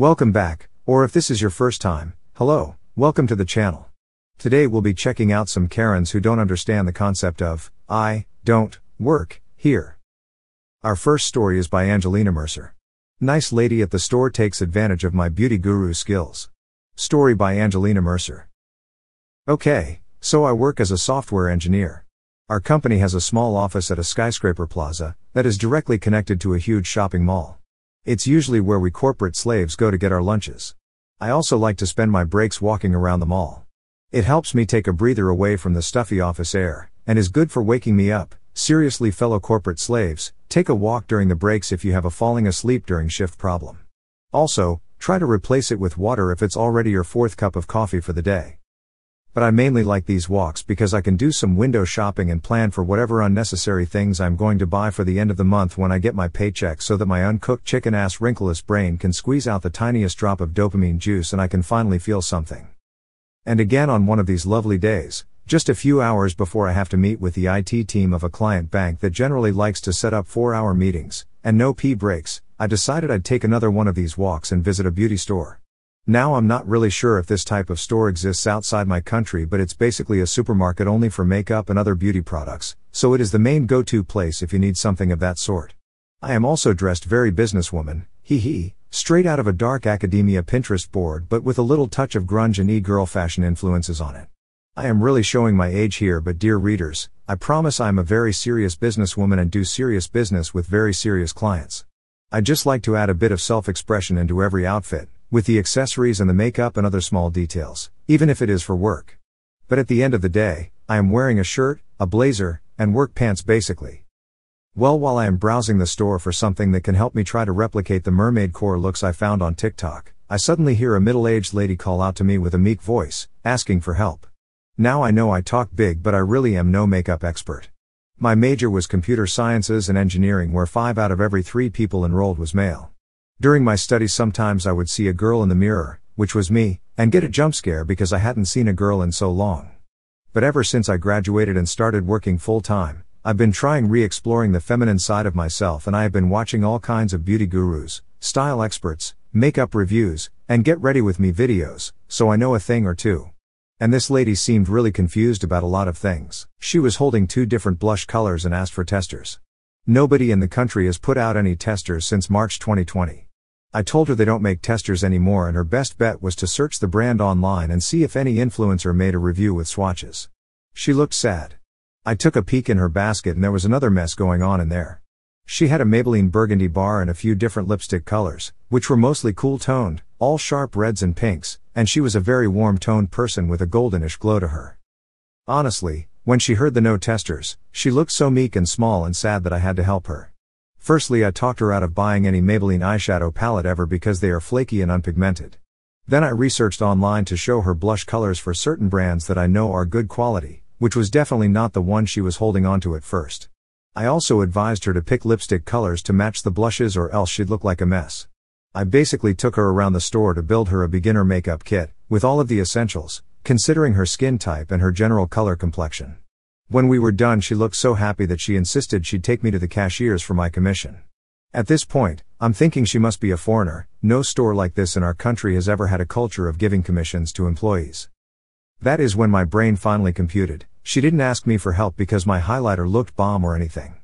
Welcome back, or if this is your first time, hello, welcome to the channel. Today we'll be checking out some Karens who don't understand the concept of, I, don't, work, here. Our first story is by Angelina Mercer. Nice lady at the store takes advantage of my beauty guru skills. Story by Angelina Mercer. Okay, so I work as a software engineer. Our company has a small office at a skyscraper plaza that is directly connected to a huge shopping mall. It's usually where we corporate slaves go to get our lunches. I also like to spend my breaks walking around the mall. It helps me take a breather away from the stuffy office air, and is good for waking me up. Seriously, fellow corporate slaves, take a walk during the breaks if you have a falling asleep during shift problem. Also, try to replace it with water if it's already your fourth cup of coffee for the day. But I mainly like these walks because I can do some window shopping and plan for whatever unnecessary things I'm going to buy for the end of the month when I get my paycheck so that my uncooked chicken ass wrinkleless brain can squeeze out the tiniest drop of dopamine juice and I can finally feel something. And again on one of these lovely days, just a few hours before I have to meet with the IT team of a client bank that generally likes to set up four hour meetings, and no pee breaks, I decided I'd take another one of these walks and visit a beauty store. Now I'm not really sure if this type of store exists outside my country, but it's basically a supermarket only for makeup and other beauty products, so it is the main go to place if you need something of that sort. I am also dressed very businesswoman, hee hee, Straight out of a dark academia Pinterest board but with a little touch of grunge and e-girl fashion influences on it. I am really showing my age here but dear readers, I promise I am a very serious businesswoman and do serious business with very serious clients. I just like to add a bit of self-expression into every outfit, with the accessories and the makeup and other small details, even if it is for work. But at the end of the day, I am wearing a shirt, a blazer, and work pants basically. Well, while I am browsing the store for something that can help me try to replicate the mermaid core looks I found on TikTok, I suddenly hear a middle aged lady call out to me with a meek voice, asking for help. Now I know I talk big, but I really am no makeup expert. My major was computer sciences and engineering, where five out of every three people enrolled was male. During my studies, sometimes I would see a girl in the mirror, which was me, and get a jump scare because I hadn't seen a girl in so long. But ever since I graduated and started working full time, I've been trying re exploring the feminine side of myself and I have been watching all kinds of beauty gurus, style experts, makeup reviews, and get ready with me videos, so I know a thing or two. And this lady seemed really confused about a lot of things. She was holding two different blush colors and asked for testers. Nobody in the country has put out any testers since March 2020. I told her they don't make testers anymore and her best bet was to search the brand online and see if any influencer made a review with swatches. She looked sad. I took a peek in her basket and there was another mess going on in there. She had a Maybelline burgundy bar and a few different lipstick colors, which were mostly cool toned, all sharp reds and pinks, and she was a very warm toned person with a goldenish glow to her. Honestly, when she heard the no testers, she looked so meek and small and sad that I had to help her. Firstly, I talked her out of buying any Maybelline eyeshadow palette ever because they are flaky and unpigmented. Then I researched online to show her blush colors for certain brands that I know are good quality, which was definitely not the one she was holding onto at first. I also advised her to pick lipstick colors to match the blushes or else she'd look like a mess. I basically took her around the store to build her a beginner makeup kit, with all of the essentials, considering her skin type and her general color complexion. When we were done, she looked so happy that she insisted she'd take me to the cashiers for my commission. At this point, I'm thinking she must be a foreigner, no store like this in our country has ever had a culture of giving commissions to employees. That is when my brain finally computed. She didn't ask me for help because my highlighter looked bomb or anything.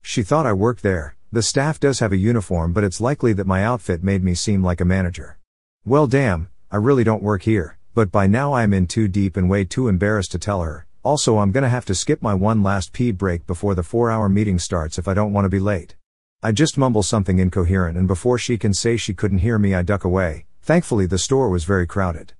She thought I worked there. The staff does have a uniform, but it's likely that my outfit made me seem like a manager. Well, damn, I really don't work here, but by now I am in too deep and way too embarrassed to tell her. Also, I'm gonna have to skip my one last pee break before the four hour meeting starts if I don't want to be late. I just mumble something incoherent, and before she can say she couldn't hear me, I duck away. Thankfully, the store was very crowded.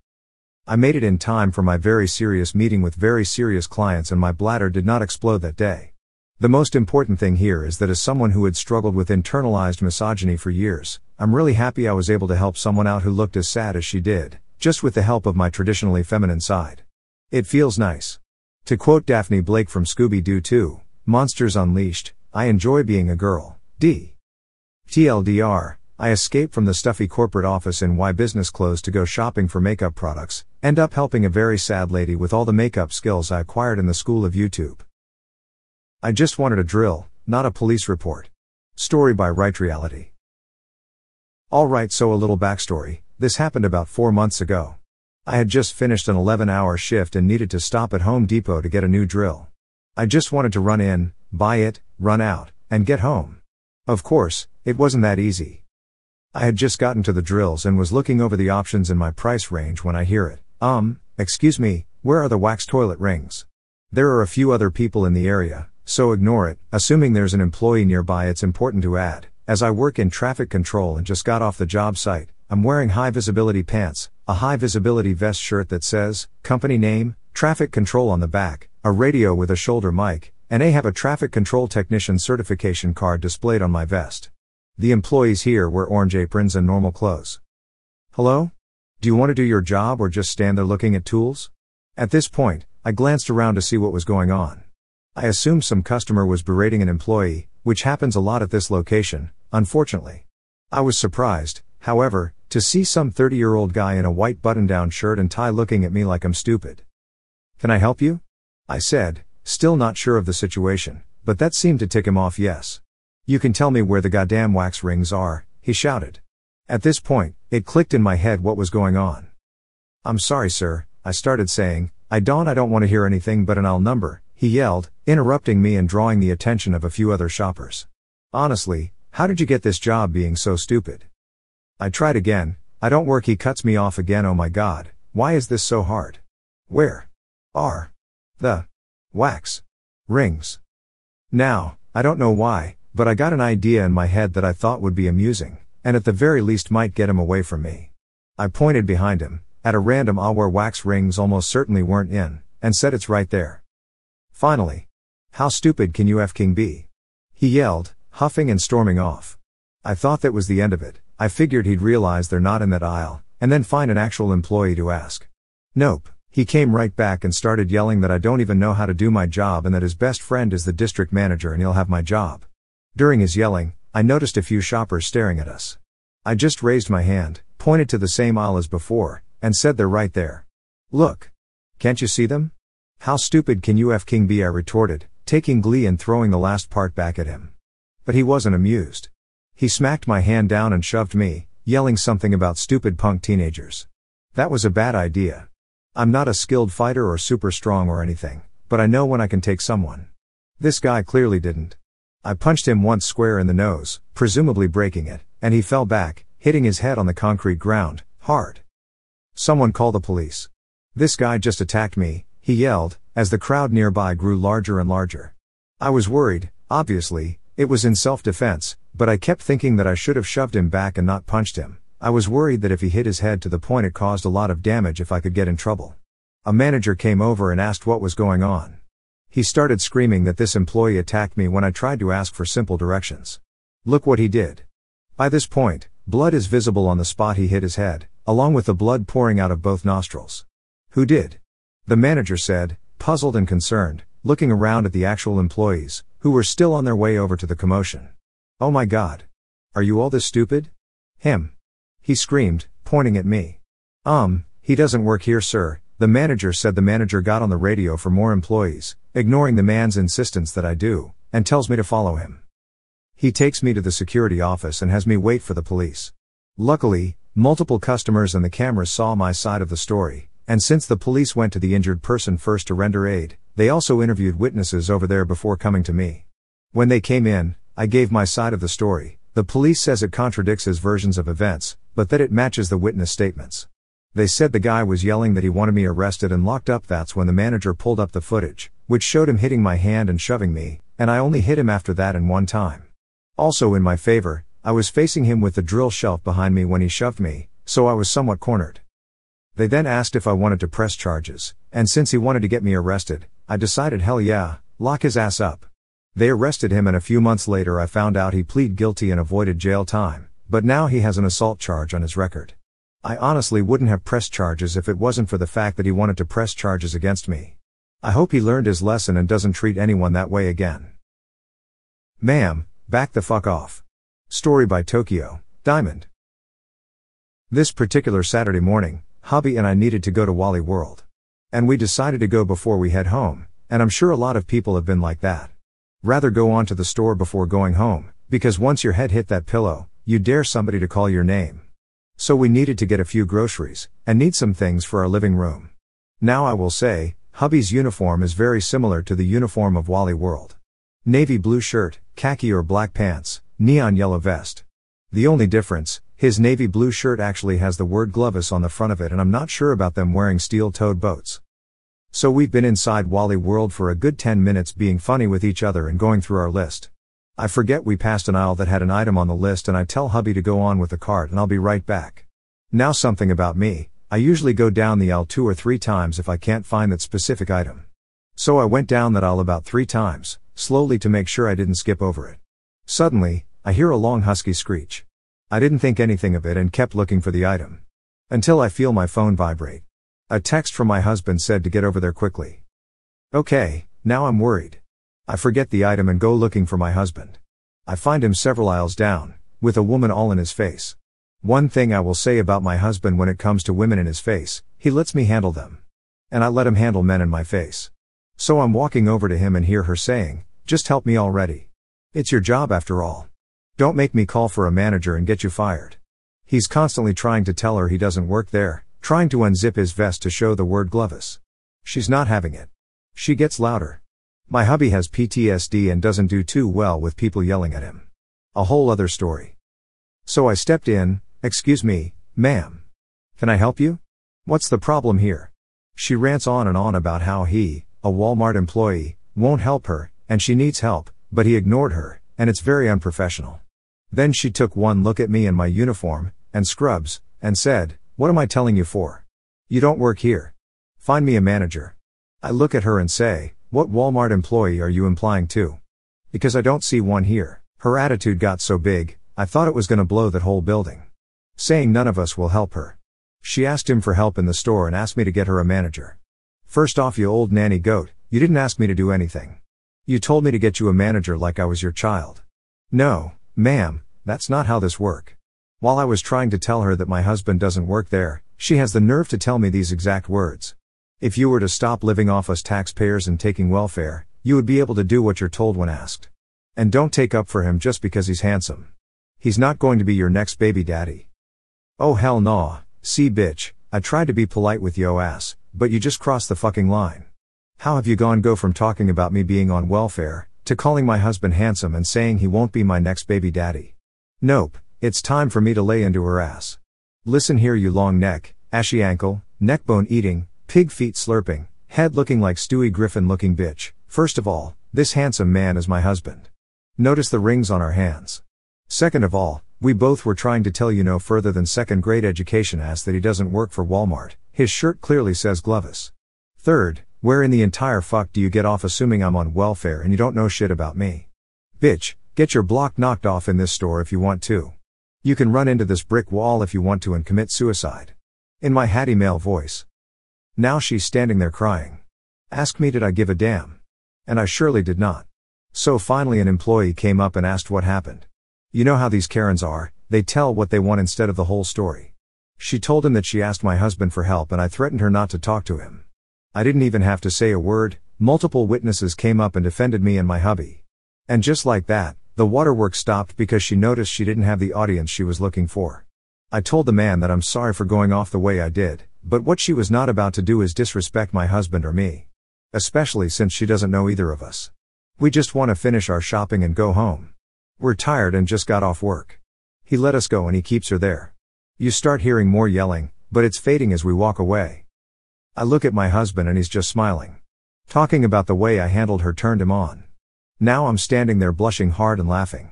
I made it in time for my very serious meeting with very serious clients and my bladder did not explode that day. The most important thing here is that as someone who had struggled with internalized misogyny for years, I'm really happy I was able to help someone out who looked as sad as she did, just with the help of my traditionally feminine side. It feels nice. To quote Daphne Blake from Scooby Doo 2, Monsters Unleashed, I enjoy being a girl. D. TLDR, I escape from the stuffy corporate office in Y Business Clothes to go shopping for makeup products, end up helping a very sad lady with all the makeup skills I acquired in the school of YouTube. I just wanted a drill, not a police report. Story by Right Reality. Alright, so a little backstory. This happened about four months ago. I had just finished an 11 hour shift and needed to stop at Home Depot to get a new drill. I just wanted to run in, buy it, run out, and get home. Of course, it wasn't that easy. I had just gotten to the drills and was looking over the options in my price range when I hear it. Um, excuse me, where are the wax toilet rings? There are a few other people in the area, so ignore it. Assuming there's an employee nearby, it's important to add. As I work in traffic control and just got off the job site, I'm wearing high visibility pants, a high visibility vest shirt that says, company name, traffic control on the back, a radio with a shoulder mic, and I have a traffic control technician certification card displayed on my vest. The employees here wear orange aprons and normal clothes. Hello? Do you want to do your job or just stand there looking at tools? At this point, I glanced around to see what was going on. I assumed some customer was berating an employee, which happens a lot at this location, unfortunately. I was surprised, however, to see some 30 year old guy in a white button down shirt and tie looking at me like I'm stupid. Can I help you? I said, still not sure of the situation, but that seemed to tick him off yes. You can tell me where the goddamn wax rings are, he shouted. At this point, it clicked in my head what was going on. I'm sorry, sir, I started saying, I don't, I don't want to hear anything but an L number, he yelled, interrupting me and drawing the attention of a few other shoppers. Honestly, how did you get this job being so stupid? I tried again, I don't work, he cuts me off again, oh my god, why is this so hard? Where are the wax rings? Now, I don't know why, but I got an idea in my head that I thought would be amusing, and at the very least might get him away from me. I pointed behind him, at a random aisle where wax rings almost certainly weren't in, and said it's right there. Finally. How stupid can you F King be? He yelled, huffing and storming off. I thought that was the end of it. I figured he'd realize they're not in that aisle, and then find an actual employee to ask. Nope. He came right back and started yelling that I don't even know how to do my job and that his best friend is the district manager and he'll have my job. During his yelling, I noticed a few shoppers staring at us. I just raised my hand, pointed to the same aisle as before, and said they're right there. Look. Can't you see them? How stupid can you F King be? I retorted, taking glee and throwing the last part back at him. But he wasn't amused. He smacked my hand down and shoved me, yelling something about stupid punk teenagers. That was a bad idea. I'm not a skilled fighter or super strong or anything, but I know when I can take someone. This guy clearly didn't. I punched him once square in the nose, presumably breaking it, and he fell back, hitting his head on the concrete ground, hard. Someone call the police. This guy just attacked me, he yelled, as the crowd nearby grew larger and larger. I was worried, obviously, it was in self defense, but I kept thinking that I should have shoved him back and not punched him. I was worried that if he hit his head to the point it caused a lot of damage if I could get in trouble. A manager came over and asked what was going on. He started screaming that this employee attacked me when I tried to ask for simple directions. Look what he did. By this point, blood is visible on the spot he hit his head, along with the blood pouring out of both nostrils. Who did? The manager said, puzzled and concerned, looking around at the actual employees, who were still on their way over to the commotion. Oh my god. Are you all this stupid? Him. He screamed, pointing at me. Um, he doesn't work here, sir. The manager said the manager got on the radio for more employees, ignoring the man's insistence that I do, and tells me to follow him. He takes me to the security office and has me wait for the police. Luckily, multiple customers and the cameras saw my side of the story, and since the police went to the injured person first to render aid, they also interviewed witnesses over there before coming to me. When they came in, I gave my side of the story. The police says it contradicts his versions of events, but that it matches the witness statements. They said the guy was yelling that he wanted me arrested and locked up. That's when the manager pulled up the footage, which showed him hitting my hand and shoving me, and I only hit him after that and one time. Also in my favor, I was facing him with the drill shelf behind me when he shoved me, so I was somewhat cornered. They then asked if I wanted to press charges, and since he wanted to get me arrested, I decided hell yeah, lock his ass up. They arrested him and a few months later I found out he pleaded guilty and avoided jail time, but now he has an assault charge on his record. I honestly wouldn't have pressed charges if it wasn't for the fact that he wanted to press charges against me. I hope he learned his lesson and doesn't treat anyone that way again. Ma'am, back the fuck off. Story by Tokyo, Diamond. This particular Saturday morning, Hobby and I needed to go to Wally World. And we decided to go before we head home, and I'm sure a lot of people have been like that. Rather go on to the store before going home, because once your head hit that pillow, you dare somebody to call your name. So we needed to get a few groceries, and need some things for our living room. Now I will say, hubby's uniform is very similar to the uniform of Wally World. Navy blue shirt, khaki or black pants, neon yellow vest. The only difference, his navy blue shirt actually has the word Glovis on the front of it and I'm not sure about them wearing steel-toed boats. So we've been inside Wally World for a good 10 minutes being funny with each other and going through our list. I forget we passed an aisle that had an item on the list and I tell hubby to go on with the cart and I'll be right back. Now something about me, I usually go down the aisle two or three times if I can't find that specific item. So I went down that aisle about three times, slowly to make sure I didn't skip over it. Suddenly, I hear a long husky screech. I didn't think anything of it and kept looking for the item. Until I feel my phone vibrate. A text from my husband said to get over there quickly. Okay, now I'm worried. I forget the item and go looking for my husband. I find him several aisles down, with a woman all in his face. One thing I will say about my husband when it comes to women in his face, he lets me handle them. And I let him handle men in my face. So I'm walking over to him and hear her saying, just help me already. It's your job after all. Don't make me call for a manager and get you fired. He's constantly trying to tell her he doesn't work there, trying to unzip his vest to show the word Glovis. She's not having it. She gets louder. My hubby has PTSD and doesn't do too well with people yelling at him. A whole other story. So I stepped in, excuse me, ma'am. Can I help you? What's the problem here? She rants on and on about how he, a Walmart employee, won't help her, and she needs help, but he ignored her, and it's very unprofessional. Then she took one look at me in my uniform, and scrubs, and said, What am I telling you for? You don't work here. Find me a manager. I look at her and say, what Walmart employee are you implying to? Because I don't see one here. Her attitude got so big, I thought it was gonna blow that whole building. Saying none of us will help her. She asked him for help in the store and asked me to get her a manager. First off, you old nanny goat, you didn't ask me to do anything. You told me to get you a manager like I was your child. No, ma'am, that's not how this work. While I was trying to tell her that my husband doesn't work there, she has the nerve to tell me these exact words. If you were to stop living off us taxpayers and taking welfare, you would be able to do what you're told when asked. And don't take up for him just because he's handsome. He's not going to be your next baby daddy. Oh hell nah, see bitch, I tried to be polite with yo ass, but you just crossed the fucking line. How have you gone go from talking about me being on welfare, to calling my husband handsome and saying he won't be my next baby daddy? Nope, it's time for me to lay into her ass. Listen here you long neck, ashy ankle, neckbone eating, Pig feet slurping, head looking like Stewie Griffin looking bitch. First of all, this handsome man is my husband. Notice the rings on our hands. Second of all, we both were trying to tell you no further than second grade education ass that he doesn't work for Walmart. His shirt clearly says Glovis. Third, where in the entire fuck do you get off assuming I'm on welfare and you don't know shit about me? Bitch, get your block knocked off in this store if you want to. You can run into this brick wall if you want to and commit suicide. In my hattie male voice. Now she's standing there crying. Ask me did I give a damn? And I surely did not. So finally an employee came up and asked what happened. You know how these Karens are, they tell what they want instead of the whole story. She told him that she asked my husband for help and I threatened her not to talk to him. I didn't even have to say a word, multiple witnesses came up and defended me and my hubby. And just like that, the waterworks stopped because she noticed she didn't have the audience she was looking for. I told the man that I'm sorry for going off the way I did, but what she was not about to do is disrespect my husband or me. Especially since she doesn't know either of us. We just want to finish our shopping and go home. We're tired and just got off work. He let us go and he keeps her there. You start hearing more yelling, but it's fading as we walk away. I look at my husband and he's just smiling. Talking about the way I handled her turned him on. Now I'm standing there blushing hard and laughing.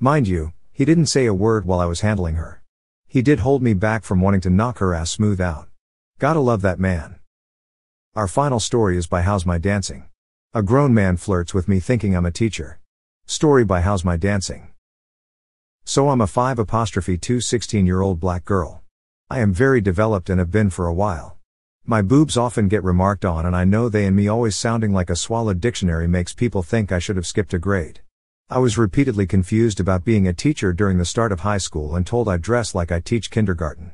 Mind you, he didn't say a word while I was handling her. He did hold me back from wanting to knock her ass smooth out. Gotta love that man. Our final story is by How's My Dancing. A grown man flirts with me thinking I'm a teacher. Story by How's My Dancing. So I'm a 5 apostrophe 2 16 year old black girl. I am very developed and have been for a while. My boobs often get remarked on and I know they and me always sounding like a swallowed dictionary makes people think I should have skipped a grade. I was repeatedly confused about being a teacher during the start of high school and told I dress like I teach kindergarten.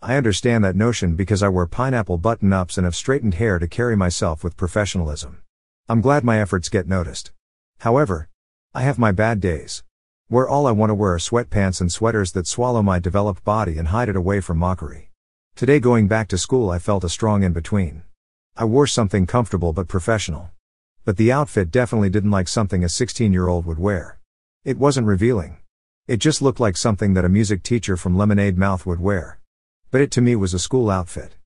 I understand that notion because I wear pineapple button ups and have straightened hair to carry myself with professionalism. I'm glad my efforts get noticed. However, I have my bad days. Where all I want to wear are sweatpants and sweaters that swallow my developed body and hide it away from mockery. Today going back to school I felt a strong in between. I wore something comfortable but professional. But the outfit definitely didn't like something a 16 year old would wear. It wasn't revealing. It just looked like something that a music teacher from Lemonade Mouth would wear. But it to me was a school outfit.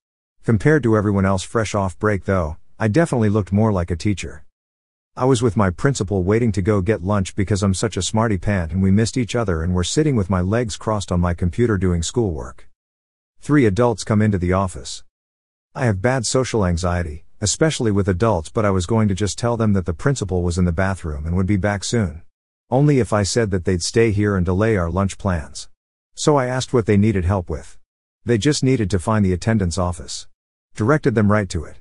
Compared to everyone else fresh off break though, I definitely looked more like a teacher. I was with my principal waiting to go get lunch because I'm such a smarty pant and we missed each other and were sitting with my legs crossed on my computer doing schoolwork. Three adults come into the office. I have bad social anxiety, especially with adults, but I was going to just tell them that the principal was in the bathroom and would be back soon. Only if I said that they'd stay here and delay our lunch plans. So I asked what they needed help with. They just needed to find the attendance office. Directed them right to it.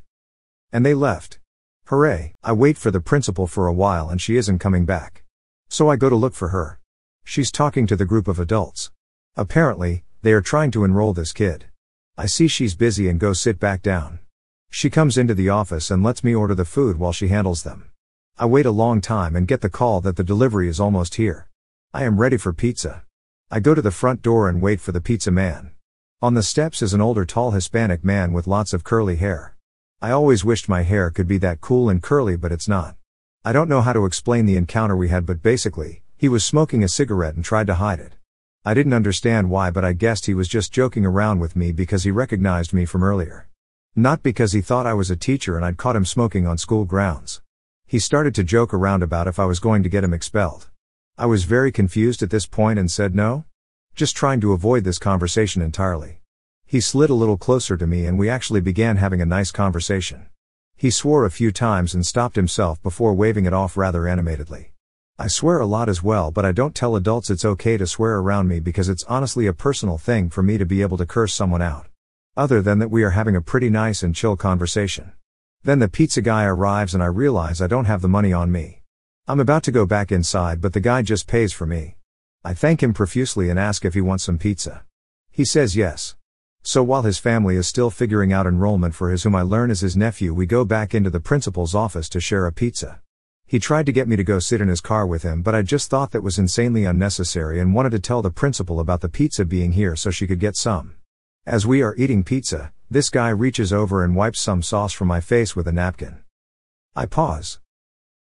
And they left. Hooray, I wait for the principal for a while and she isn't coming back. So I go to look for her. She's talking to the group of adults. Apparently, they are trying to enroll this kid. I see she's busy and go sit back down. She comes into the office and lets me order the food while she handles them. I wait a long time and get the call that the delivery is almost here. I am ready for pizza. I go to the front door and wait for the pizza man. On the steps is an older tall Hispanic man with lots of curly hair. I always wished my hair could be that cool and curly, but it's not. I don't know how to explain the encounter we had, but basically, he was smoking a cigarette and tried to hide it. I didn't understand why, but I guessed he was just joking around with me because he recognized me from earlier. Not because he thought I was a teacher and I'd caught him smoking on school grounds. He started to joke around about if I was going to get him expelled. I was very confused at this point and said no. Just trying to avoid this conversation entirely. He slid a little closer to me and we actually began having a nice conversation. He swore a few times and stopped himself before waving it off rather animatedly. I swear a lot as well, but I don't tell adults it's okay to swear around me because it's honestly a personal thing for me to be able to curse someone out. Other than that, we are having a pretty nice and chill conversation. Then the pizza guy arrives and I realize I don't have the money on me. I'm about to go back inside, but the guy just pays for me. I thank him profusely and ask if he wants some pizza. He says yes. So while his family is still figuring out enrollment for his whom I learn is his nephew, we go back into the principal's office to share a pizza. He tried to get me to go sit in his car with him, but I just thought that was insanely unnecessary and wanted to tell the principal about the pizza being here so she could get some. As we are eating pizza, this guy reaches over and wipes some sauce from my face with a napkin. I pause.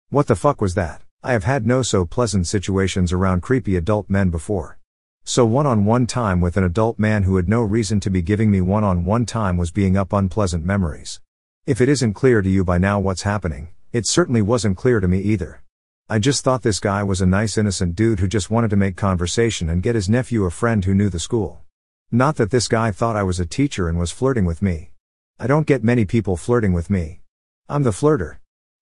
What the fuck was that? I have had no so pleasant situations around creepy adult men before. So one on one time with an adult man who had no reason to be giving me one on one time was being up unpleasant memories. If it isn't clear to you by now what's happening, it certainly wasn't clear to me either. I just thought this guy was a nice innocent dude who just wanted to make conversation and get his nephew a friend who knew the school. Not that this guy thought I was a teacher and was flirting with me. I don't get many people flirting with me. I'm the flirter.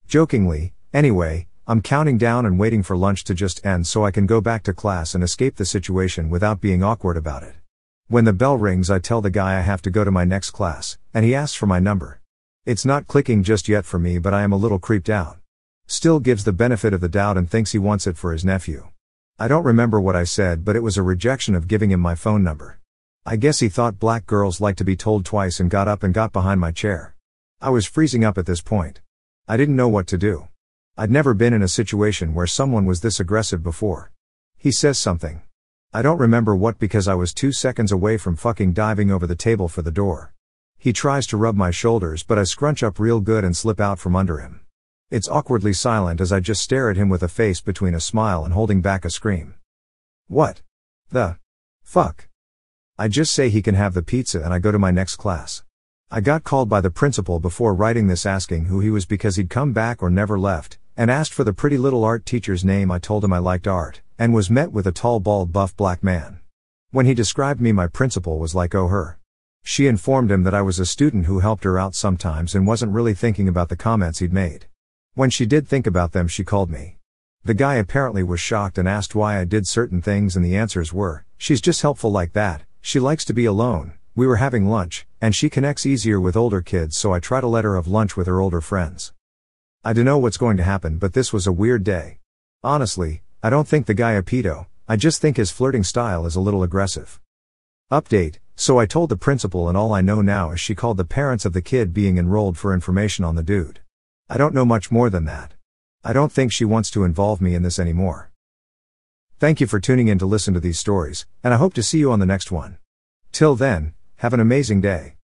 Jokingly, anyway, I'm counting down and waiting for lunch to just end so I can go back to class and escape the situation without being awkward about it. When the bell rings, I tell the guy I have to go to my next class, and he asks for my number. It's not clicking just yet for me, but I am a little creeped out. Still gives the benefit of the doubt and thinks he wants it for his nephew. I don't remember what I said, but it was a rejection of giving him my phone number. I guess he thought black girls like to be told twice and got up and got behind my chair. I was freezing up at this point. I didn't know what to do. I'd never been in a situation where someone was this aggressive before. He says something. I don't remember what because I was two seconds away from fucking diving over the table for the door. He tries to rub my shoulders, but I scrunch up real good and slip out from under him. It's awkwardly silent as I just stare at him with a face between a smile and holding back a scream. What? The? Fuck. I just say he can have the pizza and I go to my next class. I got called by the principal before writing this asking who he was because he'd come back or never left, and asked for the pretty little art teacher's name. I told him I liked art, and was met with a tall, bald, buff black man. When he described me, my principal was like, oh, her. She informed him that I was a student who helped her out sometimes and wasn't really thinking about the comments he'd made. When she did think about them, she called me. The guy apparently was shocked and asked why I did certain things, and the answers were, she's just helpful like that, she likes to be alone, we were having lunch, and she connects easier with older kids, so I try to let her have lunch with her older friends. I dunno what's going to happen, but this was a weird day. Honestly, I don't think the guy a pedo, I just think his flirting style is a little aggressive. Update, so I told the principal and all I know now is she called the parents of the kid being enrolled for information on the dude. I don't know much more than that. I don't think she wants to involve me in this anymore. Thank you for tuning in to listen to these stories, and I hope to see you on the next one. Till then, have an amazing day.